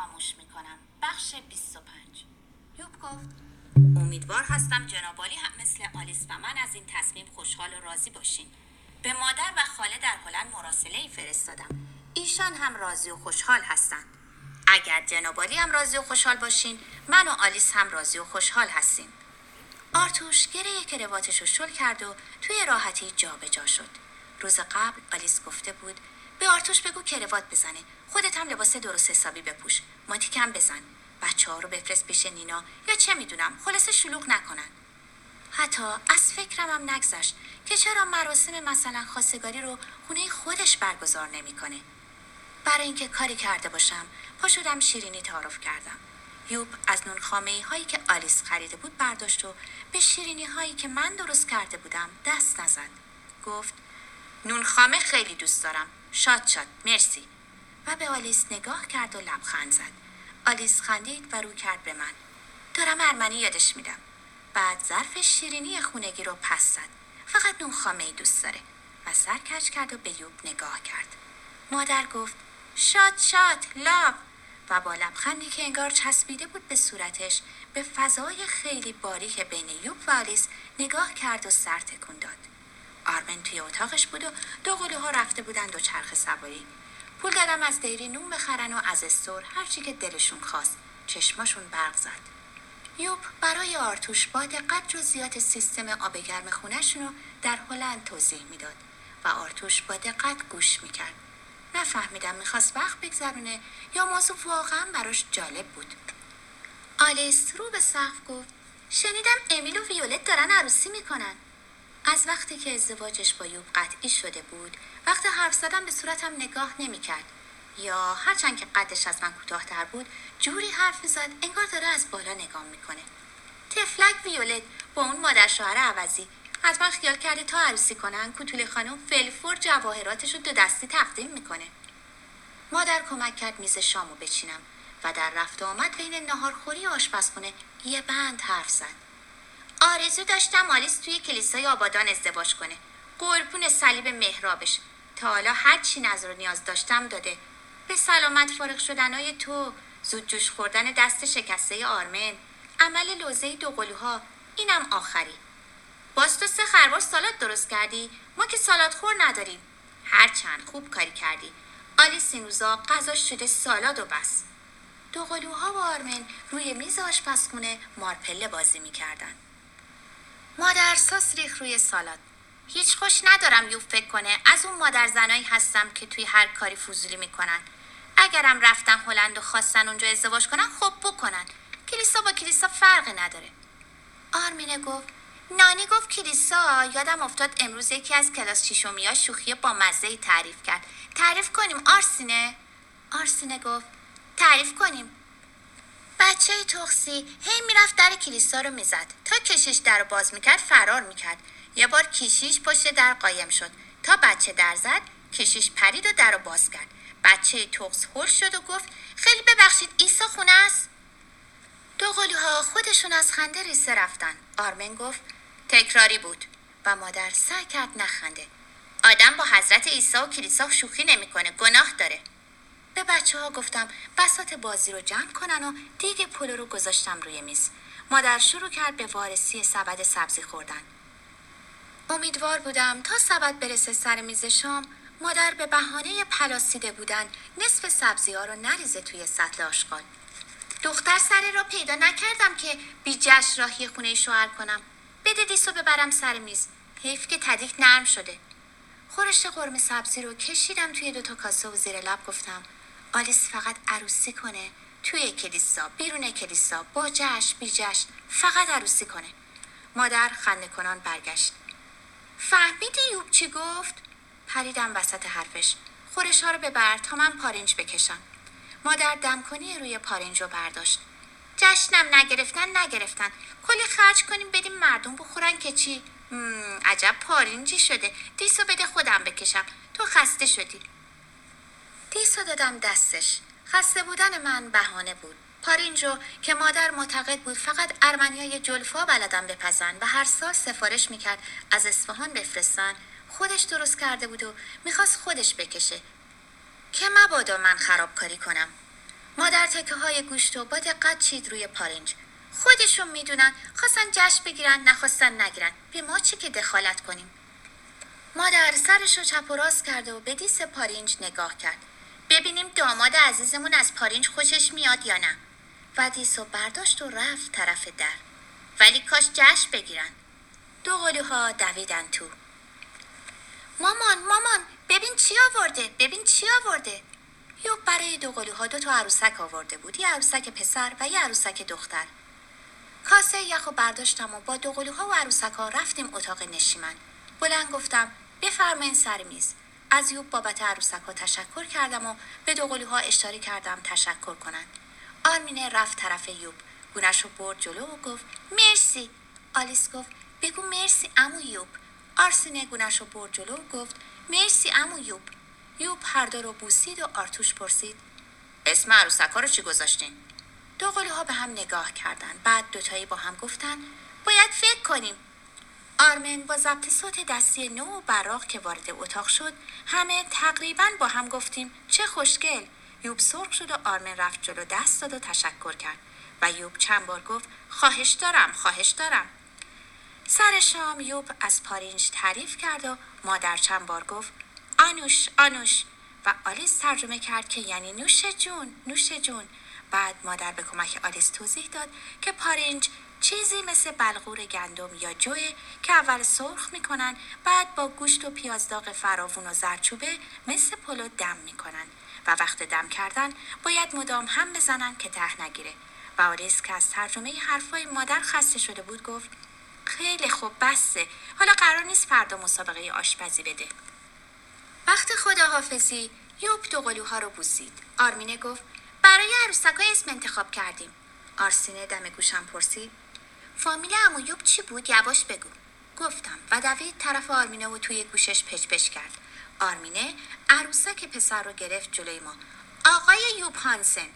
خاموش می‌کنم. بخش 25 یوب گفت امیدوار هستم جنابالی هم مثل آلیس و من از این تصمیم خوشحال و راضی باشین. به مادر و خاله در هلند مراسله ای فرستادم. ایشان هم راضی و خوشحال هستند. اگر جنابالی هم راضی و خوشحال باشین من و آلیس هم راضی و خوشحال هستیم. آرتوش گره کرواتش رو شل کرد و توی راحتی جابجا جا شد. روز قبل آلیس گفته بود به آرتوش بگو کروات بزنه. خودت هم لباس درست حسابی بپوش. ماتیکم بزن. بچه ها رو بفرست پیش نینا. یا چه می‌دونم خلاصه شلوغ نکنن. حتی از فکرم هم نگذشت که چرا مراسم مثلا خواستگاری رو خونه خودش برگزار نمی‌کنه. برای اینکه کاری کرده باشم پا شدم شیرینی تعارف کردم. یوب از نون خامه هایی که آلیس خریده بود برداشت و به شیرینی هایی که من درست کرده بودم دست نزد. گفت نون خامه خیلی دوست دارم. شاد شاد مرسی. و به آلیس نگاه کرد و لبخند زد. آلیس خندید و رو کرد به من. دارم ارمنی یادش میدم. بعد ظرف شیرینی خونگی رو پس زد. فقط نون خامه ای دوست داره. و سر کش کرد و به یوب نگاه کرد. مادر گفت شاد شاد لاب و با لبخندی که انگار چسبیده بود به صورتش به فضای خیلی باریک بین یوب و آلیس نگاه کرد و سر تکون داد. آرمن توی اتاقش بود و دو ها رفته بودن دو چرخ سواری. پول دادم از دیری نون بخرن و از استور هرچی که دلشون خواست. چشماشون برق زد. یوب برای آرتوش با دقت جزئیات سیستم آب گرم خونهشون رو در هلند توضیح می‌داد و آرتوش با دقت گوش می‌کرد. نفهمیدم می‌خواست وقت بگذرونه یا موضوع واقعا براش جالب بود. آلیس رو به سقف گفت شنیدم امیل و ویولت دارن عروسی می‌کنن. از وقتی که ازدواجش با یوب قطعی شده بود وقتی حرف زدم به صورتم نگاه نمی‌کرد. یا هرچند که قدش از من کوتاهتر بود جوری حرف می‌زد انگار داره از بالا نگاه می‌کنه. تفلک ویولت با اون مادر شوهر عوضی. حتما خیال کرده تا عروسی کنن کوتوله خانم فلفور جواهراتش رو دو دستی تقدیم می‌کنه. مادر کمک کرد میز شامو بچینم و در رفت آمد بین ناهارخوری آشپزخونه یه بند حرف زد. آرزو داشتم آلیس توی کلیسای آبادان ازدواج کنه. قربون صلیب مهرابش تا حالا هر چی نظر نیاز داشتم داده. به سلامت فارغ شدنای تو زود جوش خوردن دست شکسته آرمن. عمل لوزه دو قلوها. اینم آخری. باز تو سه سالات درست کردی؟ ما که سالات خور نداریم. هرچند خوب کاری کردی. آلیس این روزا غذاش شده سالاد و بس. دو قلوها و آرمن روی میز آشپزخونه مارپله بازی می‌کردن. مادر ساس ریخ روی سالاد. هیچ خوش ندارم یوب فکر کنه از اون مادر زنایی هستم که توی هر کاری فضولی می‌کنن. اگرم رفتن هلند و خواستن اونجا ازدواج کنن خب بکنن. کلیسا با کلیسا فرقی نداره. آرمینه گفت نانی گفت کلیسا یادم افتاد امروز یکی از کلاس شیشومیا شوخی با مزه تعریف کرد. تعریف کنیم آرسینه؟ آرسینه گفت تعریف کنیم. بچه تخسی هی می‌رفت در کلیسا رو می‌زد. تا کشیش در رو باز می‌کرد فرار می‌کرد. یه بار کشیش پشت در قایم شد. تا بچه در زد کشیش پرید و در رو باز کرد. بچه تخس هل شد و گفت خیلی ببخشید ایسا خونه است؟ دو ها خودشون از خنده ریسه رفتن. آرمن گفت تکراری بود. و مادر سعی کرد نخنده. آدم با حضرت عیسی و کلیسا شوخی نمی‌کنه گناه داره. به بچه ها گفتم بسات بازی رو جمع کنن و دیگه پلو رو گذاشتم روی میز. مادر شروع کرد به وارسی سبد سبزی خوردن. امیدوار بودم تا سبد برسه سر میز شام مادر به بهانه پلاسیده بودن نصف سبزی ها رو نریزه توی سطل آشغال. دختر سر را پیدا نکردم که بی جش راهی خونه شوهر کنم. بده دیسو ببرم سر میز. حیف که تدیک نرم شده. خورشت قرمه سبزی رو کشیدم توی دوتا کاسه و زیر لب گفتم آلیس فقط عروسی کنه. توی کلیسا بیرون کلیسا با جشن بی جشن فقط عروسی کنه. مادر خنده کنان برگشت. فهمیدی یوب چی گفت؟ پریدم وسط حرفش. خورش ها رو ببر تا من پارنج بکشم. مادر دمکنی روی پارنج رو برداشت. جشنم نگرفتن نگرفتن. کلی خرج کنیم بدیم مردم بخورن که چی؟ عجب پارنجی شده. دیسو بده خودم بکشم. تو خسته شدی. دیسا دادم دستش. خسته بودن من بهانه بود. پارینجو که مادر معتقد بود فقط ارمنیای جلفا بلدم بپزن و هر سال سفارش می‌کرد از اصفهان بفرستن. خودش درست کرده بود و می‌خواست خودش بکشه. که مبادا من خرابکاری کنم. مادر تکه های گوشت و با دقت چید روی پارنج خودشون می‌دونن خواستن جشن بگیرن نخواستن نگیرن. به ما چه که دخالت کنیم؟ مادر سرش رو چپ و راست کرده و به دیس پارینج نگاه کرد. ببینیم داماد عزیزمون از پارینج خوشش میاد یا نه. و دیس و برداشت و رفت طرف در. ولی کاش جشن بگیرن. دو قلوها دویدن تو. مامان مامان ببین چی آورده؟ ببین چی آورده؟ یو برای دو قلوها دو تا عروسک آورده بود. یه عروسک پسر و یه عروسک دختر. کاسه یخ و برداشتم و با دو قلوها و عروسک ها رفتیم اتاق نشیمن. بلند گفتم بفرمایین سر میز. از یوب بابت عروسک ها تشکر کردم و به دو قلوها اشاره کردم تشکر کنند آرمینه رفت طرف یوب. گونش رو برد جلو و گفت مرسی. آلیس گفت بگو مرسی امو یوب. آرسینه گونش رو برد جلو و گفت مرسی امو یوب. یوب هر دو رو بوسید و آرتوش پرسید اسم عروسک ها رو چی گذاشتین؟ دو ها به هم نگاه کردن. بعد دوتایی با هم گفتن باید فکر کنیم. آرمن با ضبط صوت دستی نو و براق که وارد اتاق شد همه تقریبا با هم گفتیم چه خوشگل. یوب سرخ شد و آرمن رفت جلو دست داد و تشکر کرد. و یوب چند بار گفت خواهش دارم خواهش دارم. سر شام یوب از پارینج تعریف کرد و مادر چند بار گفت آنوش آنوش. و آلیس ترجمه کرد که یعنی نوش جون نوش جون. بعد مادر به کمک آلیس توضیح داد که پارینج چیزی مثل بلغور گندم یا جوه که اول سرخ می‌کنن بعد با گوشت و پیازداغ فراوون و زرچوبه مثل پلو دم می‌کنن و وقت دم کردن باید مدام هم بزنن که ته نگیره. و آلیس که از ترجمه حرفای مادر خسته شده بود گفت خیلی خوب بسته حالا قرار نیست فردا مسابقه آشپزی بده. وقت خداحافظی یوب دو قلوها رو بوسید. آرمینه گفت برای عروسکای اسم انتخاب کردیم. آرسینه دم گوشم پرسید فامیل امویوب چی بود؟ یواش بگو. گفتم و دوید طرف آرمینه و توی گوشش پچ کرد. آرمینه عروسک پسر رو گرفت جلوی ما. آقای یوب هانسن.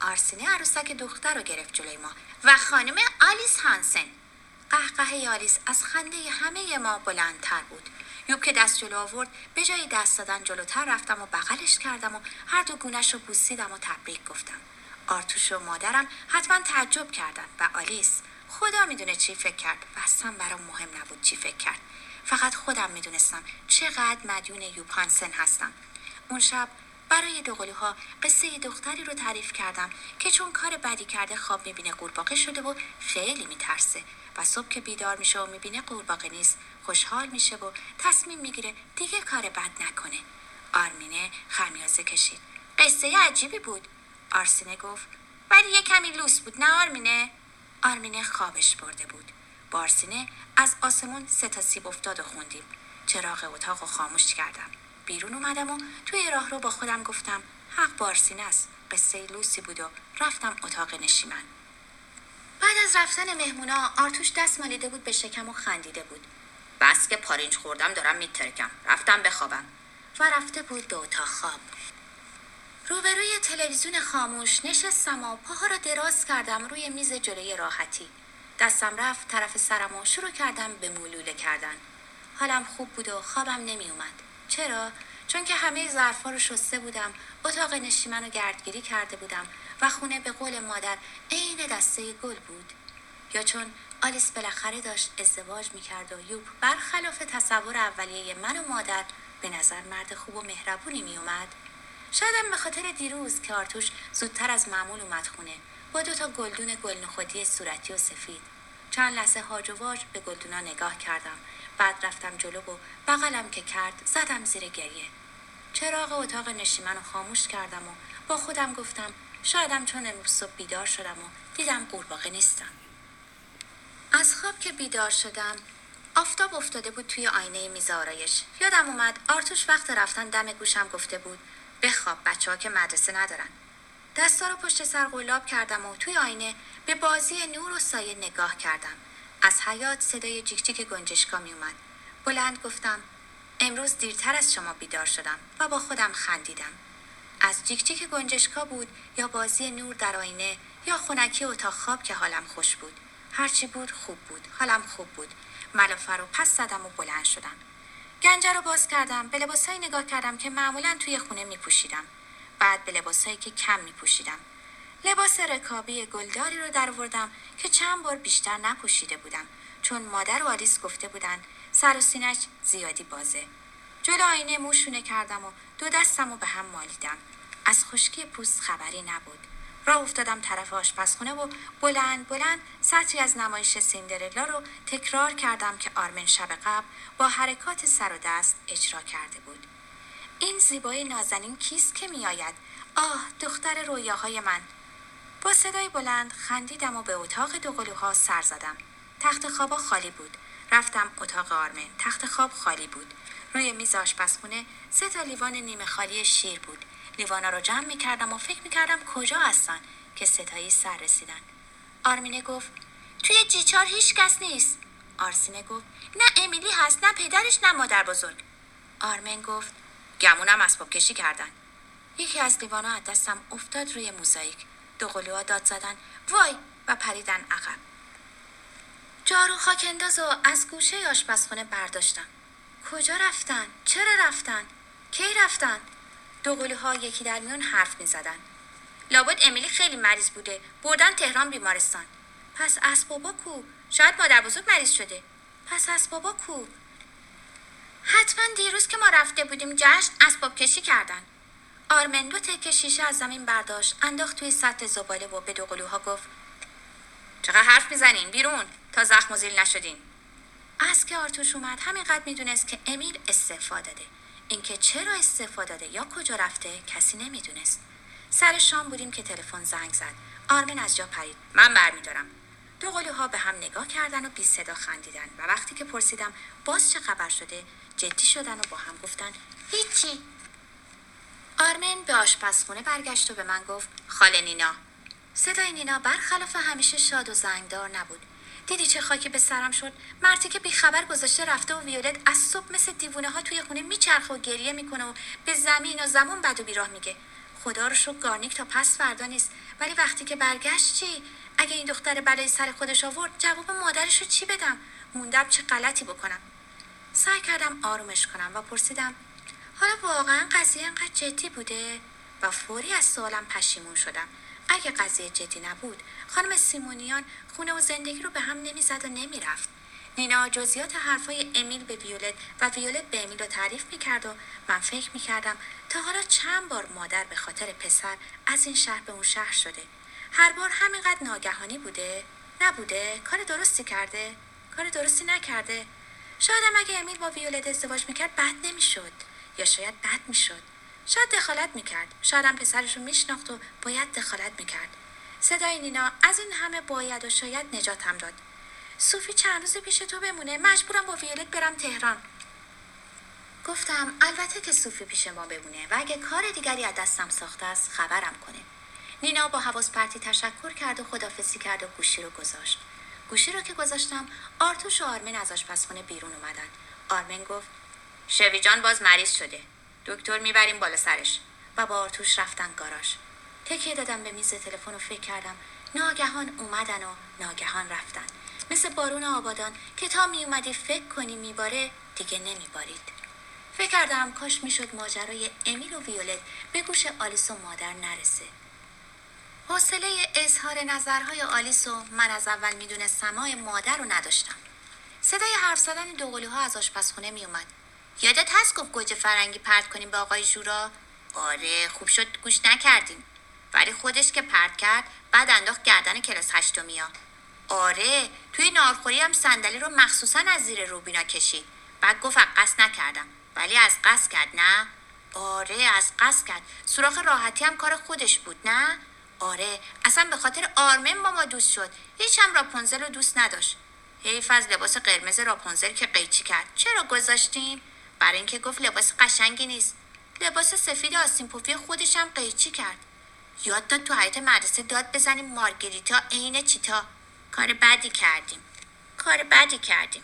آرسینه عروسک دختر رو گرفت جلوی ما. و خانم آلیس هانسن. قهقه آلیس از خنده همه ما بلندتر بود. یوب که دست جلو آورد به جای دست دادن جلوتر رفتم و بغلش کردم و هر دو گونش رو بوسیدم و تبریک گفتم. آرتوش و مادرم حتما تعجب کردن و آلیس خدا می‌دونه چی فکر کرد و اصلا برام مهم نبود چی فکر کرد. فقط خودم می‌دونستم چقدر مدیون یوب هانسن هستم. اون شب برای دوقلوها قصه دختری رو تعریف کردم که چون کار بدی کرده خواب می‌بینه قورباغه شده و خیلی میترسه. و صبح که بیدار میشه و می‌بینه قورباغه نیست خوشحال میشه و تصمیم می‌گیره دیگه کار بد نکنه. آرمینه خمیازه کشید. قصه عجیبی بود. آرسینه گفت ولی یه کمی لوس بود نه آرمینه؟ آرمینه خوابش برده بود. بارسینه از آسمون سه تا سیب افتاد و خوندیم. چراغ اتاق رو خاموش کردم. بیرون اومدم و توی راه رو با خودم گفتم حق بارسینه است. قصه لوسی بود و رفتم اتاق نشیمن. بعد از رفتن مهمونا آرتوش دست مالیده بود به شکم و خندیده بود. بس که پارینج خوردم دارم میترکم. رفتم بخوابم. و رفته بود به اتاق خواب. روبروی تلویزیون خاموش نشستم و پاها را دراز کردم روی میز جلوی راحتی. دستم رفت طرف سرم و شروع کردم به مولوله کردن. حالم خوب بود و خوابم نمی اومد. چرا؟ چون که همه ظرفا رو شسته بودم اتاق نشیمن رو گردگیری کرده بودم و خونه به قول مادر عین دسته گل بود. یا چون آلیس بالاخره داشت ازدواج می‌کرد و یوب برخلاف تصور اولیه من و مادر به نظر مرد خوب و مهربونی میومد شایدم به خاطر دیروز که آرتوش زودتر از معمول اومد خونه با دو تا گلدون گلنخودی صورتی و سفید. چند لحظه هاج و واج به گلدونا نگاه کردم. بعد رفتم جلو و بغلم که کرد زدم زیر گریه. چراغ اتاق نشیمن رو خاموش کردم و با خودم گفتم شایدم چون امروز صبح بیدار شدم و دیدم قورباغه نیستم از خواب که بیدار شدم آفتاب افتاده بود توی آینه میز آرایش. یادم اومد آرتوش وقت رفتن دم گوشم گفته بود بخواب بچه ها که مدرسه ندارن. دستا رو پشت سر قلاب کردم و توی آینه به بازی نور و سایه نگاه کردم. از حیات صدای جیک جیک گنجشکا می اومد بلند گفتم امروز دیرتر از شما بیدار شدم و با خودم خندیدم. از جیک جیک گنجشکا بود یا بازی نور در آینه یا خونکی اتاق خواب که حالم خوش بود. هرچی بود خوب بود. حالم خوب بود. ملافه رو پس زدم و بلند شدم. گنجه رو باز کردم به لباسایی نگاه کردم که معمولا توی خونه می پوشیدم. بعد به لباسایی که کم می پوشیدم. لباس رکابی گلداری رو در که چند بار بیشتر نپوشیده بودم چون مادر و آلیس گفته بودن سر و سینش زیادی بازه جلو آینه موشونه کردم و دو دستم رو به هم مالیدم از خشکی پوست خبری نبود راه افتادم طرف آشپزخونه و بلند بلند سطری از نمایش سیندرلا رو تکرار کردم که آرمن شب قبل با حرکات سر و دست اجرا کرده بود. این زیبایی نازنین کیست که میآید؟ آه دختر رویاهای من. با صدای بلند خندیدم و به اتاق دوقلوها سر زدم. تخت خوابا خالی بود. رفتم اتاق آرمن. تخت خواب خالی بود. روی میز آشپزخونه سه تا لیوان نیمه خالی شیر بود. لیوانا رو جمع می کردم و فکر می کردم کجا هستن که ستایی سر رسیدن. آرمینه گفت توی جیچار هیچ کس نیست. آرسینه گفت نه امیلی هست نه پدرش نه مادر بزرگ. آرمن گفت گمونم اسباب کشی کردن. یکی از لیوانا از دستم افتاد روی موزاییک. دو قلوها داد زدن وای و پریدن عقب. جارو خاکنداز و از گوشه آشپزخونه برداشتم. کجا رفتن؟ چرا رفتن؟ کی رفتن؟ دو ها یکی در میون حرف می زدن. لابد امیلی خیلی مریض بوده. بردن تهران بیمارستان. پس اسبابا کو؟ شاید مادر بزرگ مریض شده. پس اسبابا کو؟ حتما دیروز که ما رفته بودیم جشن اسباب کشی کردن. آرمن دو تکه شیشه از زمین برداشت انداخت توی سطح زباله و به دو ها گفت چقدر حرف می‌زنین بیرون تا زخم و زیل نشدین از که آرتوش اومد همینقدر می‌دونست که امیل استعفا داده اینکه چرا استفاده داده یا کجا رفته کسی نمی‌دونست. سر شام بودیم که تلفن زنگ زد. آرمن از جا پرید. من برمیدارم. دو ها به هم نگاه کردن و بی صدا خندیدن و وقتی که پرسیدم باز چه خبر شده جدی شدن و با هم گفتن هیچی. آرمن به آشپزخونه برگشت و به من گفت خاله نینا. صدای نینا برخلاف همیشه شاد و زنگدار نبود. دیدی چه خاکی به سرم شد؟ مرتی که بیخبر گذاشته رفته و ویولت از صبح مثل دیوونه ها توی خونه میچرخه و گریه می‌کنه و به زمین و زمان بد و بیراه میگه. خدا رو شو گارنیک تا پس فردا نیست. ولی وقتی که برگشت چی؟ اگه این دختر برای سر خودش آورد جواب مادرش رو چی بدم؟ موندم چه غلطی بکنم. سعی کردم آرومش کنم و پرسیدم حالا واقعا قضیه انقدر جدی بوده؟ و فوری از سوالم پشیمون شدم. اگه قضیه جدی نبود خانم سیمونیان خونه و زندگی رو به هم نمی‌زد و نمی‌رفت. نینا جزیات حرفای امیل به ویولت و ویولت به امیل رو تعریف می‌کرد و من فکر می‌کردم تا حالا چند بار مادر به خاطر پسر از این شهر به اون شهر شده. هر بار همینقدر ناگهانی بوده؟ نبوده؟ کار درستی کرده؟ کار درستی نکرده؟ شاید هم اگه امیل با ویولت ازدواج می‌کرد بد نمی‌شد یا شاید بد می‌شد. شاید دخالت می‌کرد. شاید هم پسرش رو میشناخت و باید دخالت می‌کرد. صدای نینا از این همه باید و شاید نجاتم داد. صوفی چند روز پیش تو بمونه. مجبورم با ویولت برم تهران. گفتم البته که صوفی پیش ما بمونه و اگه کار دیگری از دستم ساخته است خبرم کنه. نینا با حواس پرتی تشکر کرد و خدافزی کرد و گوشی رو گذاشت. گوشی رو که گذاشتم آرتوش و آرمین از آشپزخونه بیرون اومدن. آرمین گفت شوی جان باز مریض شده. دکتر می‌بریم بالا سرش. و با آرتوش رفتن گاراژ. تکیه دادم به میز تلفن و فکر کردم ناگهان اومدن و ناگهان رفتن. مثل بارون آبادان که تا می اومدی فکر کنی میباره دیگه نمیبارید. فکر کردم کاش می‌شد ماجرای امیل و ویولت به گوش آلیس و مادر نرسه. حوصله اظهار نظرهای آلیس و من از اول می‌دونستم مادر رو نداشتم. صدای حرف زدن دوقلوها از آشپزخونه میومد یادت هست گفت گوجه فرنگی پرت کنیم به آقای جورا آره خوب شد. گوش نکردیم ولی خودش که پرت کرد بعد انداخت گردن کلاس هشتمیا. آره توی نارخوری هم صندلی رو مخصوصا از زیر روبینا کشید. بعد گفت قصد نکردم. ولی از قصد کرد نه؟ آره از قصد کرد. سوراخ راحتی هم کار خودش بود نه؟ آره اصلا به خاطر آرمن با ما دوست شد. هیچ هم راپونزل رو دوست نداشت. حیف از لباس قرمز راپونزل که قیچی کرد. چرا گذاشتیم؟ برای اینکه گفت لباس قشنگی نیست. لباس سفید آسین پوفی خودش هم قیچی کرد. یاد داد تو حیات مدرسه داد بزنیم مارگریتا عین چیتا. کار بدی کردیم. کار بدی کردیم.